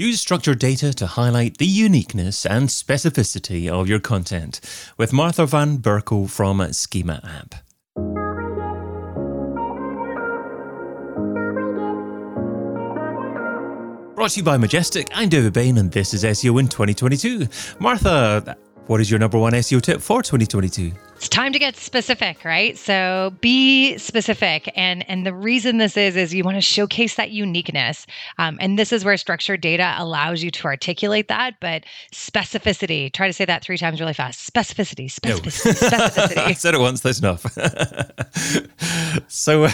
Use structured data to highlight the uniqueness and specificity of your content with Martha van Berkel from Schema App. Brought to you by Majestic, I'm David Bain, and this is SEO in 2022. Martha, what is your number one SEO tip for 2022? It's time to get specific, right? So be specific, and and the reason this is is you want to showcase that uniqueness, um, and this is where structured data allows you to articulate that. But specificity, try to say that three times really fast. Specificity, specificity, no. specificity. I said it once. That's enough. so, uh,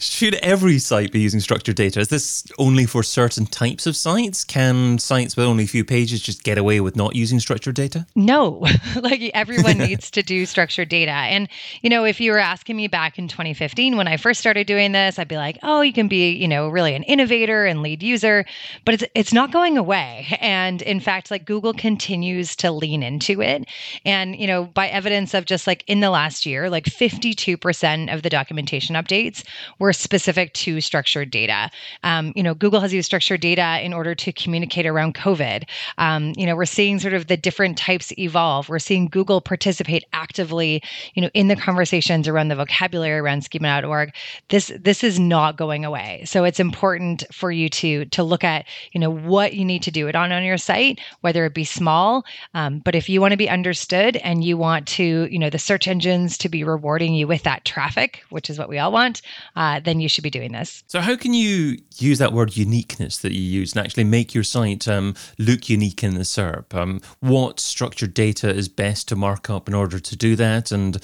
should every site be using structured data? Is this only for certain types of sites? Can sites with only a few pages just get away with not using structured data? No, like everyone needs to do structured structured data. And, you know, if you were asking me back in 2015 when I first started doing this, I'd be like, oh, you can be, you know, really an innovator and lead user, but it's it's not going away. And in fact, like Google continues to lean into it. And, you know, by evidence of just like in the last year, like 52% of the documentation updates were specific to structured data. Um, you know, Google has used structured data in order to communicate around COVID. Um, you know, we're seeing sort of the different types evolve. We're seeing Google participate actively you know, in the conversations around the vocabulary around schema.org, this this is not going away. So it's important for you to to look at, you know, what you need to do it on on your site, whether it be small. Um, but if you want to be understood and you want to, you know, the search engines to be rewarding you with that traffic, which is what we all want, uh, then you should be doing this. So how can you use that word uniqueness that you use and actually make your site um, look unique in the SERP? Um, what structured data is best to mark up in order to do that? And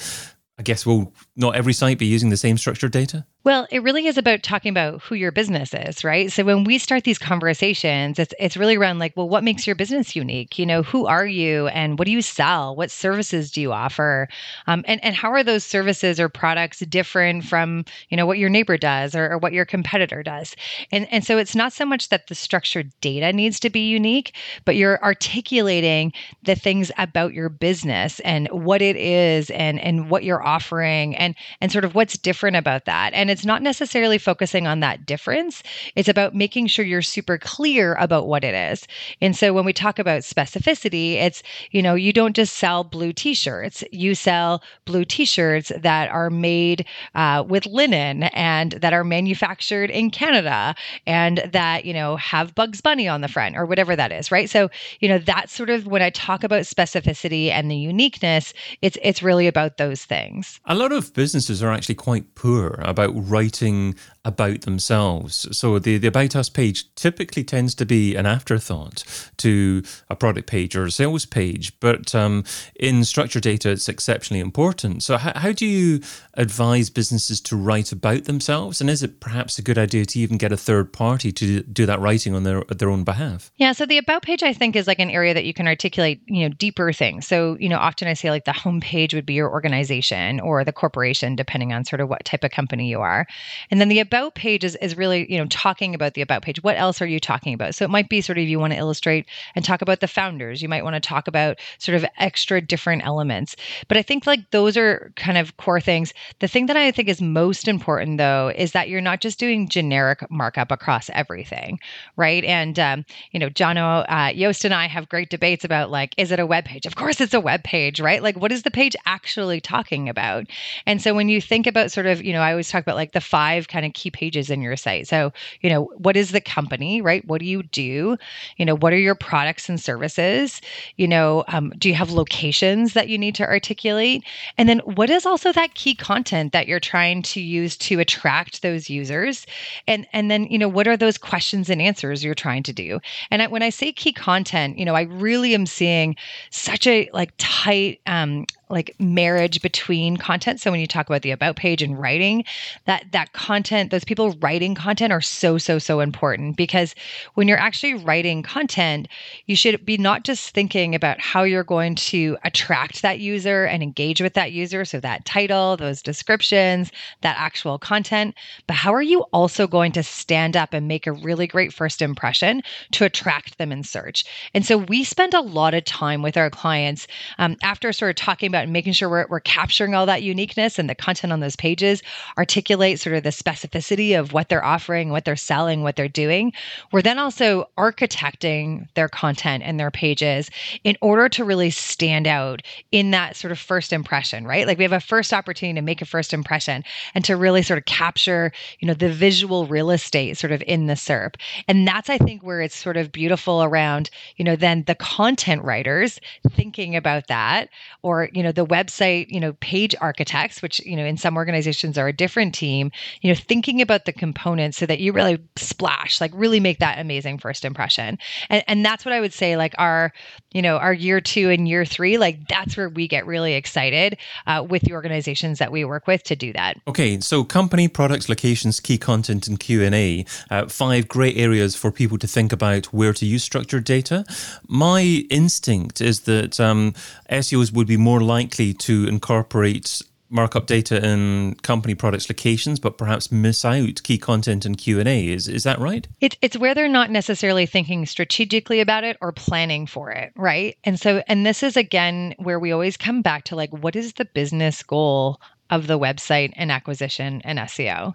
I guess will not every site be using the same structured data? Well, it really is about talking about who your business is, right? So when we start these conversations, it's it's really around like, well, what makes your business unique? You know, who are you, and what do you sell? What services do you offer? Um, and and how are those services or products different from you know what your neighbor does or, or what your competitor does? And and so it's not so much that the structured data needs to be unique, but you're articulating the things about your business and what it is and and what you're offering and and sort of what's different about that. And it's not necessarily focusing on that difference. It's about making sure you're super clear about what it is. And so when we talk about specificity, it's, you know, you don't just sell blue t shirts, you sell blue t shirts that are made uh, with linen and that are manufactured in Canada and that, you know, have Bugs Bunny on the front or whatever that is, right? So, you know, that's sort of when I talk about specificity and the uniqueness, it's it's really about those things. A lot of businesses are actually quite poor about writing about themselves. So the, the About Us page typically tends to be an afterthought to a product page or a sales page, but um, in structured data, it's exceptionally important. So, how, how do you advise businesses to write about themselves? And is it perhaps a good idea to even get a third party to do that writing on their, their own behalf? Yeah, so the About page, I think, is like an area that you can articulate, you know, deeper things. So, you know, often I say like the home page would be your organization or the corporation, depending on sort of what type of company you are. And then the about page is, is really, you know, talking about the about page. What else are you talking about? So it might be sort of you want to illustrate and talk about the founders. You might want to talk about sort of extra different elements. But I think like those are kind of core things. The thing that I think is most important though is that you're not just doing generic markup across everything, right? And um, you know, Jono, uh, Yoast and I have great debates about like, is it a web page? Of course, it's a web page, right? Like, what is the page actually talking about? And so when you think about sort of, you know, I always talk about like the five kind of key pages in your site. So, you know, what is the company, right? What do you do? You know, what are your products and services? You know, um, do you have locations that you need to articulate? And then what is also that key content that you're trying to use to attract those users? And and then, you know, what are those questions and answers you're trying to do? And I, when I say key content, you know, I really am seeing such a like tight um, like marriage between content. So when you talk about the about page and writing that that content those people writing content are so so so important because when you're actually writing content you should be not just thinking about how you're going to attract that user and engage with that user. So that title those descriptions that actual content. But how are you also going to stand up and make a really great first impression to attract them in search? And so we spend a lot of time with our clients um, after sort of talking about about and making sure we're, we're capturing all that uniqueness and the content on those pages articulate sort of the specificity of what they're offering, what they're selling, what they're doing. We're then also architecting their content and their pages in order to really stand out in that sort of first impression, right? Like we have a first opportunity to make a first impression and to really sort of capture, you know, the visual real estate sort of in the SERP. And that's, I think, where it's sort of beautiful around, you know, then the content writers thinking about that or, you know, the website, you know, page architects, which, you know, in some organizations are a different team, you know, thinking about the components so that you really splash, like really make that amazing first impression. And, and that's what I would say, like our, you know, our year two and year three, like that's where we get really excited uh, with the organizations that we work with to do that. Okay, so company, products, locations, key content, and Q and A, uh, five great areas for people to think about where to use structured data. My instinct is that um, SEOs would be more likely to incorporate markup data in company products locations but perhaps miss out key content and q&a is, is that right? It's, it's where they're not necessarily thinking strategically about it or planning for it right? And so and this is again where we always come back to like what is the business goal of the website and acquisition and seo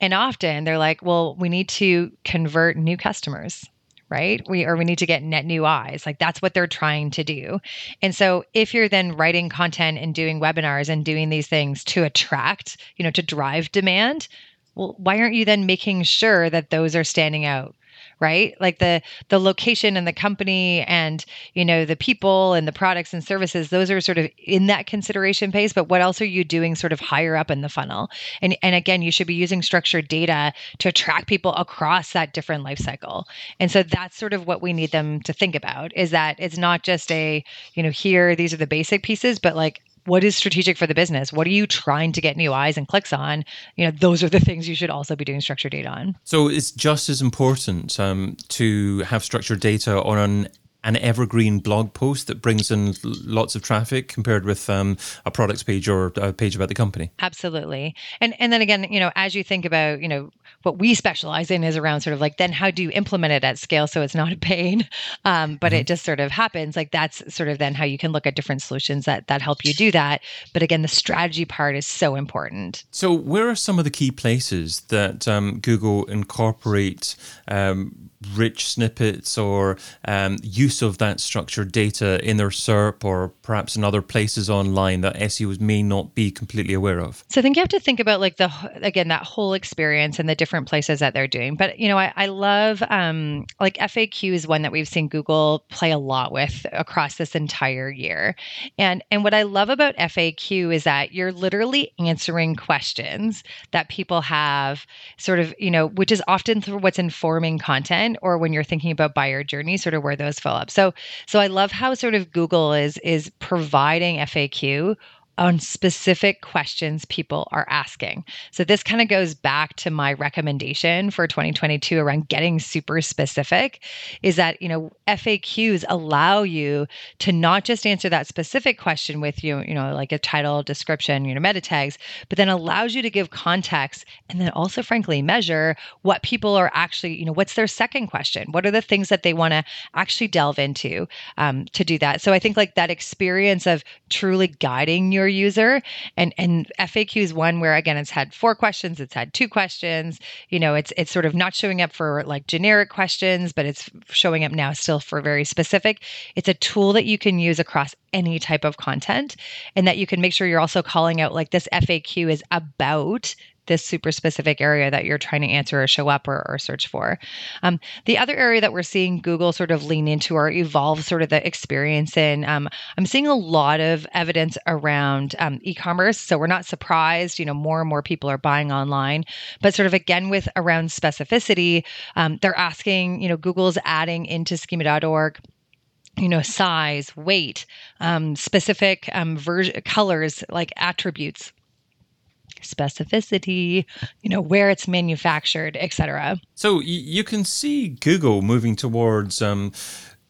and often they're like well we need to convert new customers right? We or we need to get net new eyes. Like that's what they're trying to do. And so if you're then writing content and doing webinars and doing these things to attract, you know, to drive demand, well, why aren't you then making sure that those are standing out? Right? Like the the location and the company and you know the people and the products and services those are sort of in that consideration phase but what else are you doing sort of higher up in the funnel? And and again you should be using structured data to attract people across that different life cycle. And so that's sort of what we need them to think about is that it's not just a you know here these are the basic pieces but like what is strategic for the business? What are you trying to get new eyes and clicks on? You know those are the things you should also be doing structured data on. So it's just as important um, to have structured data on an an evergreen blog post that brings in lots of traffic compared with um, a products page or a page about the company. Absolutely. And and then again you know as you think about you know what we specialize in is around sort of like then how do you implement it at scale so it's not a pain um, but mm-hmm. it just sort of happens like that's sort of then how you can look at different solutions that that help you do that but again the strategy part is so important so where are some of the key places that um, google incorporate um, rich snippets or um, use of that structured data in their SERP or perhaps in other places online that SEOs may not be completely aware of? So I think you have to think about like the again that whole experience and the different places that they're doing. But you know, I, I love um, like FAQ is one that we've seen Google play a lot with across this entire year. And and what I love about FAQ is that you're literally answering questions that people have sort of, you know, which is often what's informing content or when you're thinking about buyer journey sort of where those fill up so so i love how sort of google is is providing faq on specific questions people are asking. So this kind of goes back to my recommendation for 2022 around getting super specific is that, you know, FAQs allow you to not just answer that specific question with you, you know, like a title, description, you know, meta tags, but then allows you to give context and then also frankly measure what people are actually, you know, what's their second question? What are the things that they want to actually delve into um, to do that? So I think like that experience of truly guiding your user. And and FAQ is one where again it's had four questions, it's had two questions. You know, it's it's sort of not showing up for like generic questions, but it's showing up now still for very specific. It's a tool that you can use across any type of content and that you can make sure you're also calling out like this FAQ is about this super specific area that you're trying to answer or show up or, or search for. Um, the other area that we're seeing Google sort of lean into or evolve sort of the experience in, um, I'm seeing a lot of evidence around um, e-commerce. So we're not surprised, you know, more and more people are buying online, but sort of again with around specificity, um, they're asking, you know, Google's adding into schema.org you know size weight um, specific um, ver- colors like attributes specificity, you know, where it's manufactured, etc. So you can see Google moving towards um,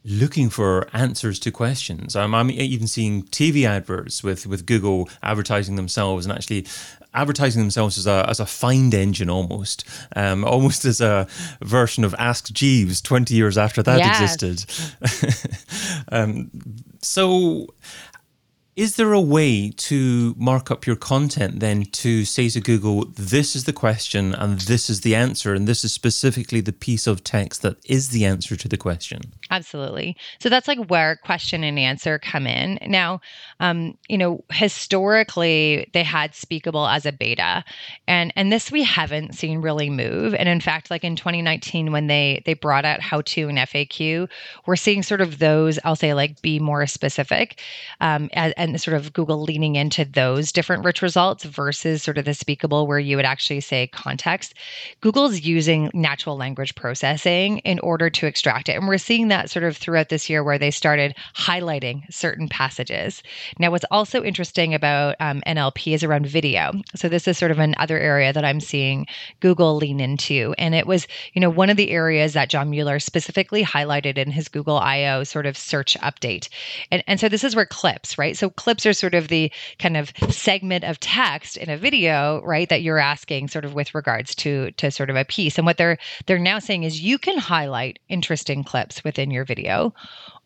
looking for answers to questions. Um, I'm even seeing TV adverts with, with Google advertising themselves and actually advertising themselves as a, as a find engine almost, um, almost as a version of Ask Jeeves 20 years after that yes. existed. um, so Is there a way to mark up your content then to say to Google, this is the question and this is the answer, and this is specifically the piece of text that is the answer to the question? Absolutely. So that's like where question and answer come in. Now, um, you know, historically they had Speakable as a beta, and and this we haven't seen really move. And in fact, like in 2019 when they they brought out How to and FAQ, we're seeing sort of those. I'll say like be more specific, um, as, and sort of Google leaning into those different rich results versus sort of the speakable where you would actually say context. Google's using natural language processing in order to extract it. And we're seeing that sort of throughout this year where they started highlighting certain passages. Now, what's also interesting about um, NLP is around video. So this is sort of another area that I'm seeing Google lean into. And it was, you know, one of the areas that John Mueller specifically highlighted in his Google I/O sort of search update. And, and so this is where clips, right? So clips are sort of the kind of segment of text in a video, right, that you're asking sort of with regards to to sort of a piece. And what they're they're now saying is you can highlight interesting clips within your video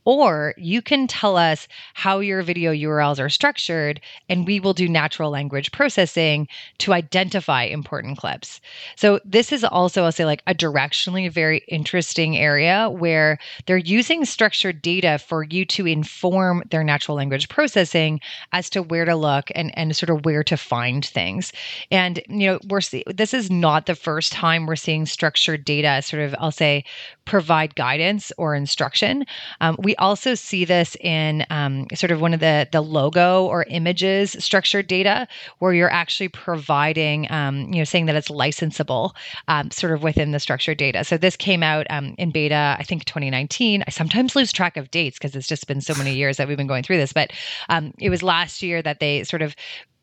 or you can tell us how your video URLs are structured, and we will do natural language processing to identify important clips. So, this is also, I'll say, like a directionally very interesting area where they're using structured data for you to inform their natural language processing as to where to look and, and sort of where to find things. And, you know, we're see- this is not the first time we're seeing structured data sort of, I'll say, provide guidance or instruction. Um, we also see this in um, sort of one of the the logo or images structured data, where you're actually providing, um, you know, saying that it's licensable, um, sort of within the structured data. So this came out um, in beta, I think 2019. I sometimes lose track of dates because it's just been so many years that we've been going through this, but um, it was last year that they sort of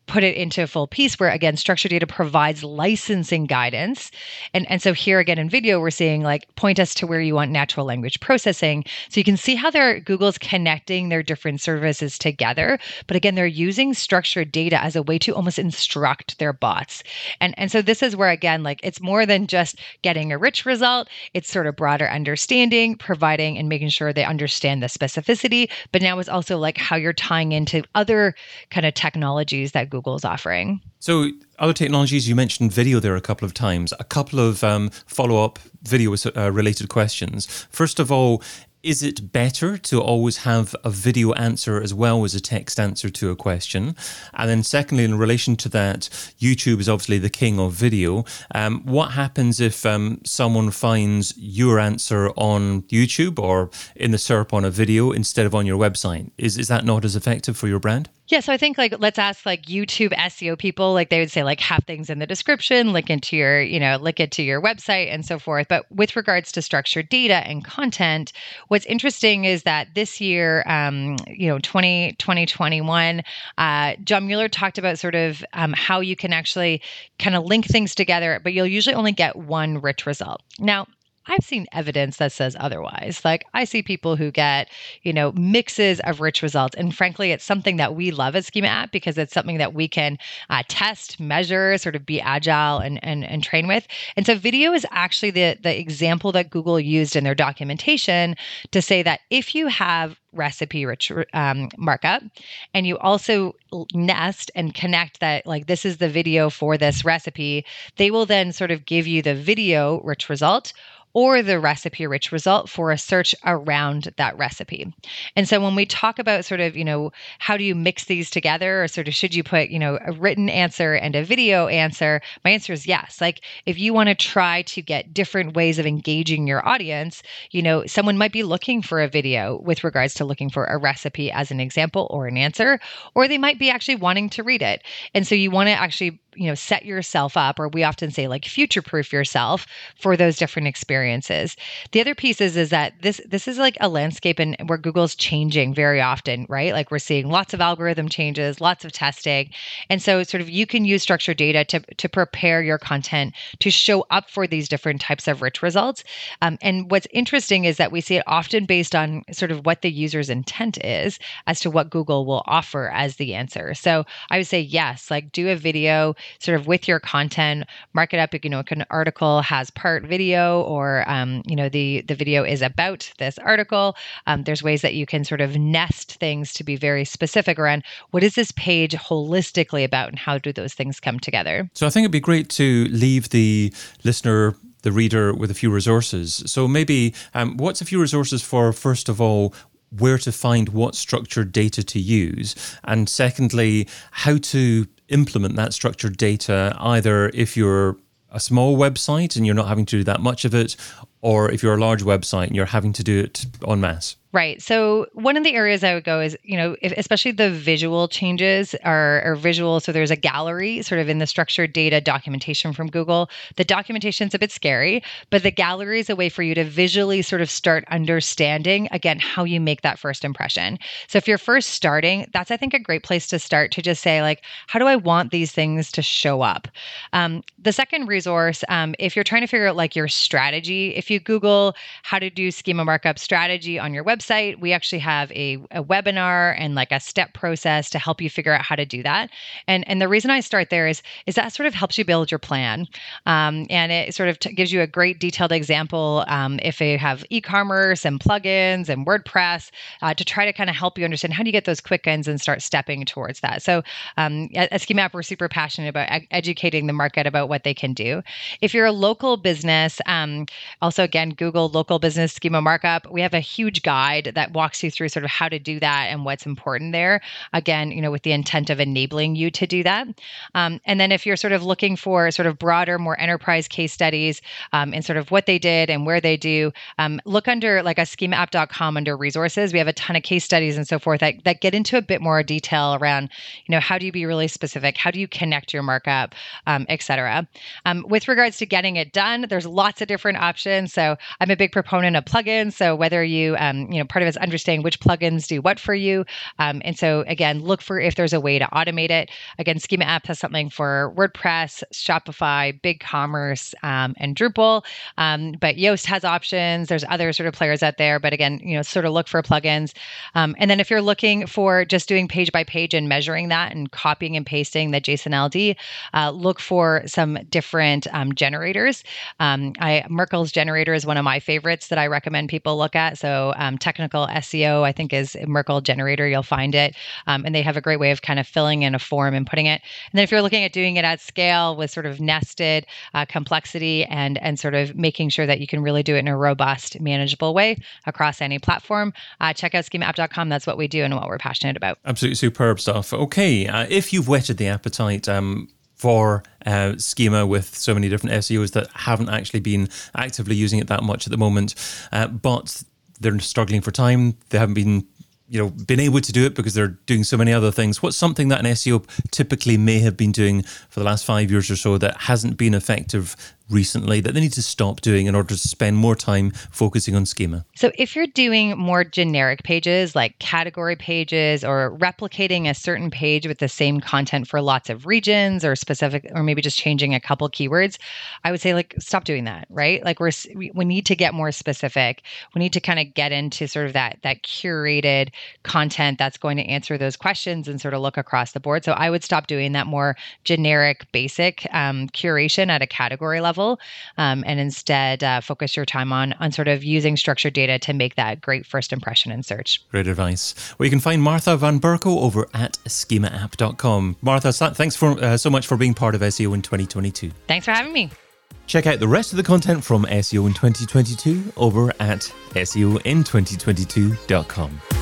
put it into a full piece where again structured data provides licensing guidance. And and so here again in video we're seeing like point us to where you want natural language processing. So you can see how they're google's connecting their different services together but again they're using structured data as a way to almost instruct their bots. And and so this is where again like it's more than just getting a rich result. It's sort of broader understanding providing and making sure they understand the specificity but now it's also like how you're tying into other kind of technologies that Google's offering. So, other technologies, you mentioned video there a couple of times. A couple of um, follow up video uh, related questions. First of all, is it better to always have a video answer as well as a text answer to a question? And then, secondly, in relation to that, YouTube is obviously the king of video. Um, what happens if um, someone finds your answer on YouTube or in the SERP on a video instead of on your website? Is, is that not as effective for your brand? Yeah, so I think like let's ask like YouTube SEO people, like they would say like have things in the description, link into your, you know, link it to your website and so forth. But with regards to structured data and content, what's interesting is that this year, um, you know, 20, 2021, uh, John Mueller talked about sort of um, how you can actually kind of link things together, but you'll usually only get one rich result. Now, I've seen evidence that says otherwise. Like I see people who get, you know, mixes of rich results. And frankly, it's something that we love at Schema App because it's something that we can uh, test, measure, sort of be agile and, and, and train with. And so video is actually the, the example that Google used in their documentation to say that if you have recipe rich um, markup and you also nest and connect that like this is the video for this recipe they will then sort of give you the video rich result or the recipe rich result for a search around that recipe. And so when we talk about sort of, you know, how do you mix these together or sort of should you put, you know, a written answer and a video answer? My answer is yes. Like if you want to try to get different ways of engaging your audience, you know, someone might be looking for a video with regards to looking for a recipe as an example or an answer, or they might be actually wanting to read it. And so you want to actually you know set yourself up or we often say like future proof yourself for those different experiences. The other piece is is that this this is like a landscape and where google's changing very often right? Like we're seeing lots of algorithm changes lots of testing. And so sort of you can use structured data to to prepare your content to show up for these different types of rich results. Um, and what's interesting is that we see it often based on sort of what the user's intent is as to what google will offer as the answer. So i would say yes like do a video sort of with your content, mark it up. You know, an article has part video, or um, you know, the the video is about this article. Um, there's ways that you can sort of nest things to be very specific around what is this page holistically about, and how do those things come together. So I think it'd be great to leave the listener the reader with a few resources. So maybe um, what's a few resources for first of all where to find what structured data to use, and secondly, how to implement that structured data either if you're a small website and you're not having to do that much of it, or if you're a large website and you're having to do it en masse. Right. So one of the areas I would go is, you know, if, especially the visual changes are, are visual. So there's a gallery sort of in the structured data documentation from Google. The documentation's a bit scary, but the gallery is a way for you to visually sort of start understanding again how you make that first impression. So if you're first starting, that's I think a great place to start to just say like, how do I want these things to show up? Um, the second resource, um, if you're trying to figure out like your strategy, if you Google how to do schema markup strategy on your website we actually have a, a webinar and like a step process to help you figure out how to do that. And and the reason I start there is is that sort of helps you build your plan, um, and it sort of t- gives you a great detailed example um, if you have e-commerce and plugins and WordPress uh, to try to kind of help you understand how do you get those quick wins and start stepping towards that. So um, at, at we're super passionate about ed- educating the market about what they can do. If you're a local business, um, also again Google local business schema markup. We have a huge guide guide that walks you through sort of how to do that and what's important there. Again, you know, with the intent of enabling you to do that. Um, and then if you're sort of looking for sort of broader, more enterprise case studies um, and sort of what they did and where they do, um, look under like a schemaapp.com under resources. We have a ton of case studies and so forth that, that get into a bit more detail around, you know, how do you be really specific? How do you connect your markup, um, et cetera? Um, with regards to getting it done, there's lots of different options. So I'm a big proponent of plugins. So whether you, um, you know, part of it is understanding which plugins do what for you. Um, and so again, look for if there's a way to automate it. Again, Schema App has something for WordPress, Shopify, BigCommerce, um, and Drupal. Um, but Yoast has options. There's other sort of players out there. But again, you know, sort of look for plugins. Um, and then if you're looking for just doing page by page and measuring that and copying and pasting the JSON LD, uh, look for some different um, generators. I Merkle's generator is one of my favorites that I recommend people look at. So um, technical SEO, I think, is Merkle Generator. You'll find it. Um, and they have a great way of kind of filling in a form and putting it. And then if you're looking at doing it at scale with sort of nested uh, complexity and, and sort of making sure that you can really do it in a robust, manageable way across any platform, uh, check out schemaapp.com. That's what we do and what we're passionate about. Absolutely superb stuff. Okay. Uh, if you've whetted the appetite, um, for uh, schema with so many different SEOs that haven't actually been actively using it that much at the moment. Uh, but they're struggling for time. They haven't been you know been able to do it because they're doing so many other things what's something that an seo typically may have been doing for the last five years or so that hasn't been effective recently that they need to stop doing in order to spend more time focusing on schema? So, if you're doing more generic pages like category pages or replicating a certain page with the same content for lots of regions or specific, or maybe just changing a couple keywords, I would say like stop doing that, right? Like we're we need to get more specific. We need to kind of get into sort of that that curated content that's going to answer those questions and sort of look across the board. So, I would stop doing that more generic, basic um, curation at a category level level um, and instead uh, focus your time on on sort of using structured data to make that great first impression in search. Great advice. Well, you can find Martha Van Berkel over at schemaapp.com. Martha, thanks for uh, so much for being part of SEO in 2022. Thanks for having me. Check out the rest of the content from SEO in 2022 over at SEOin2022.com.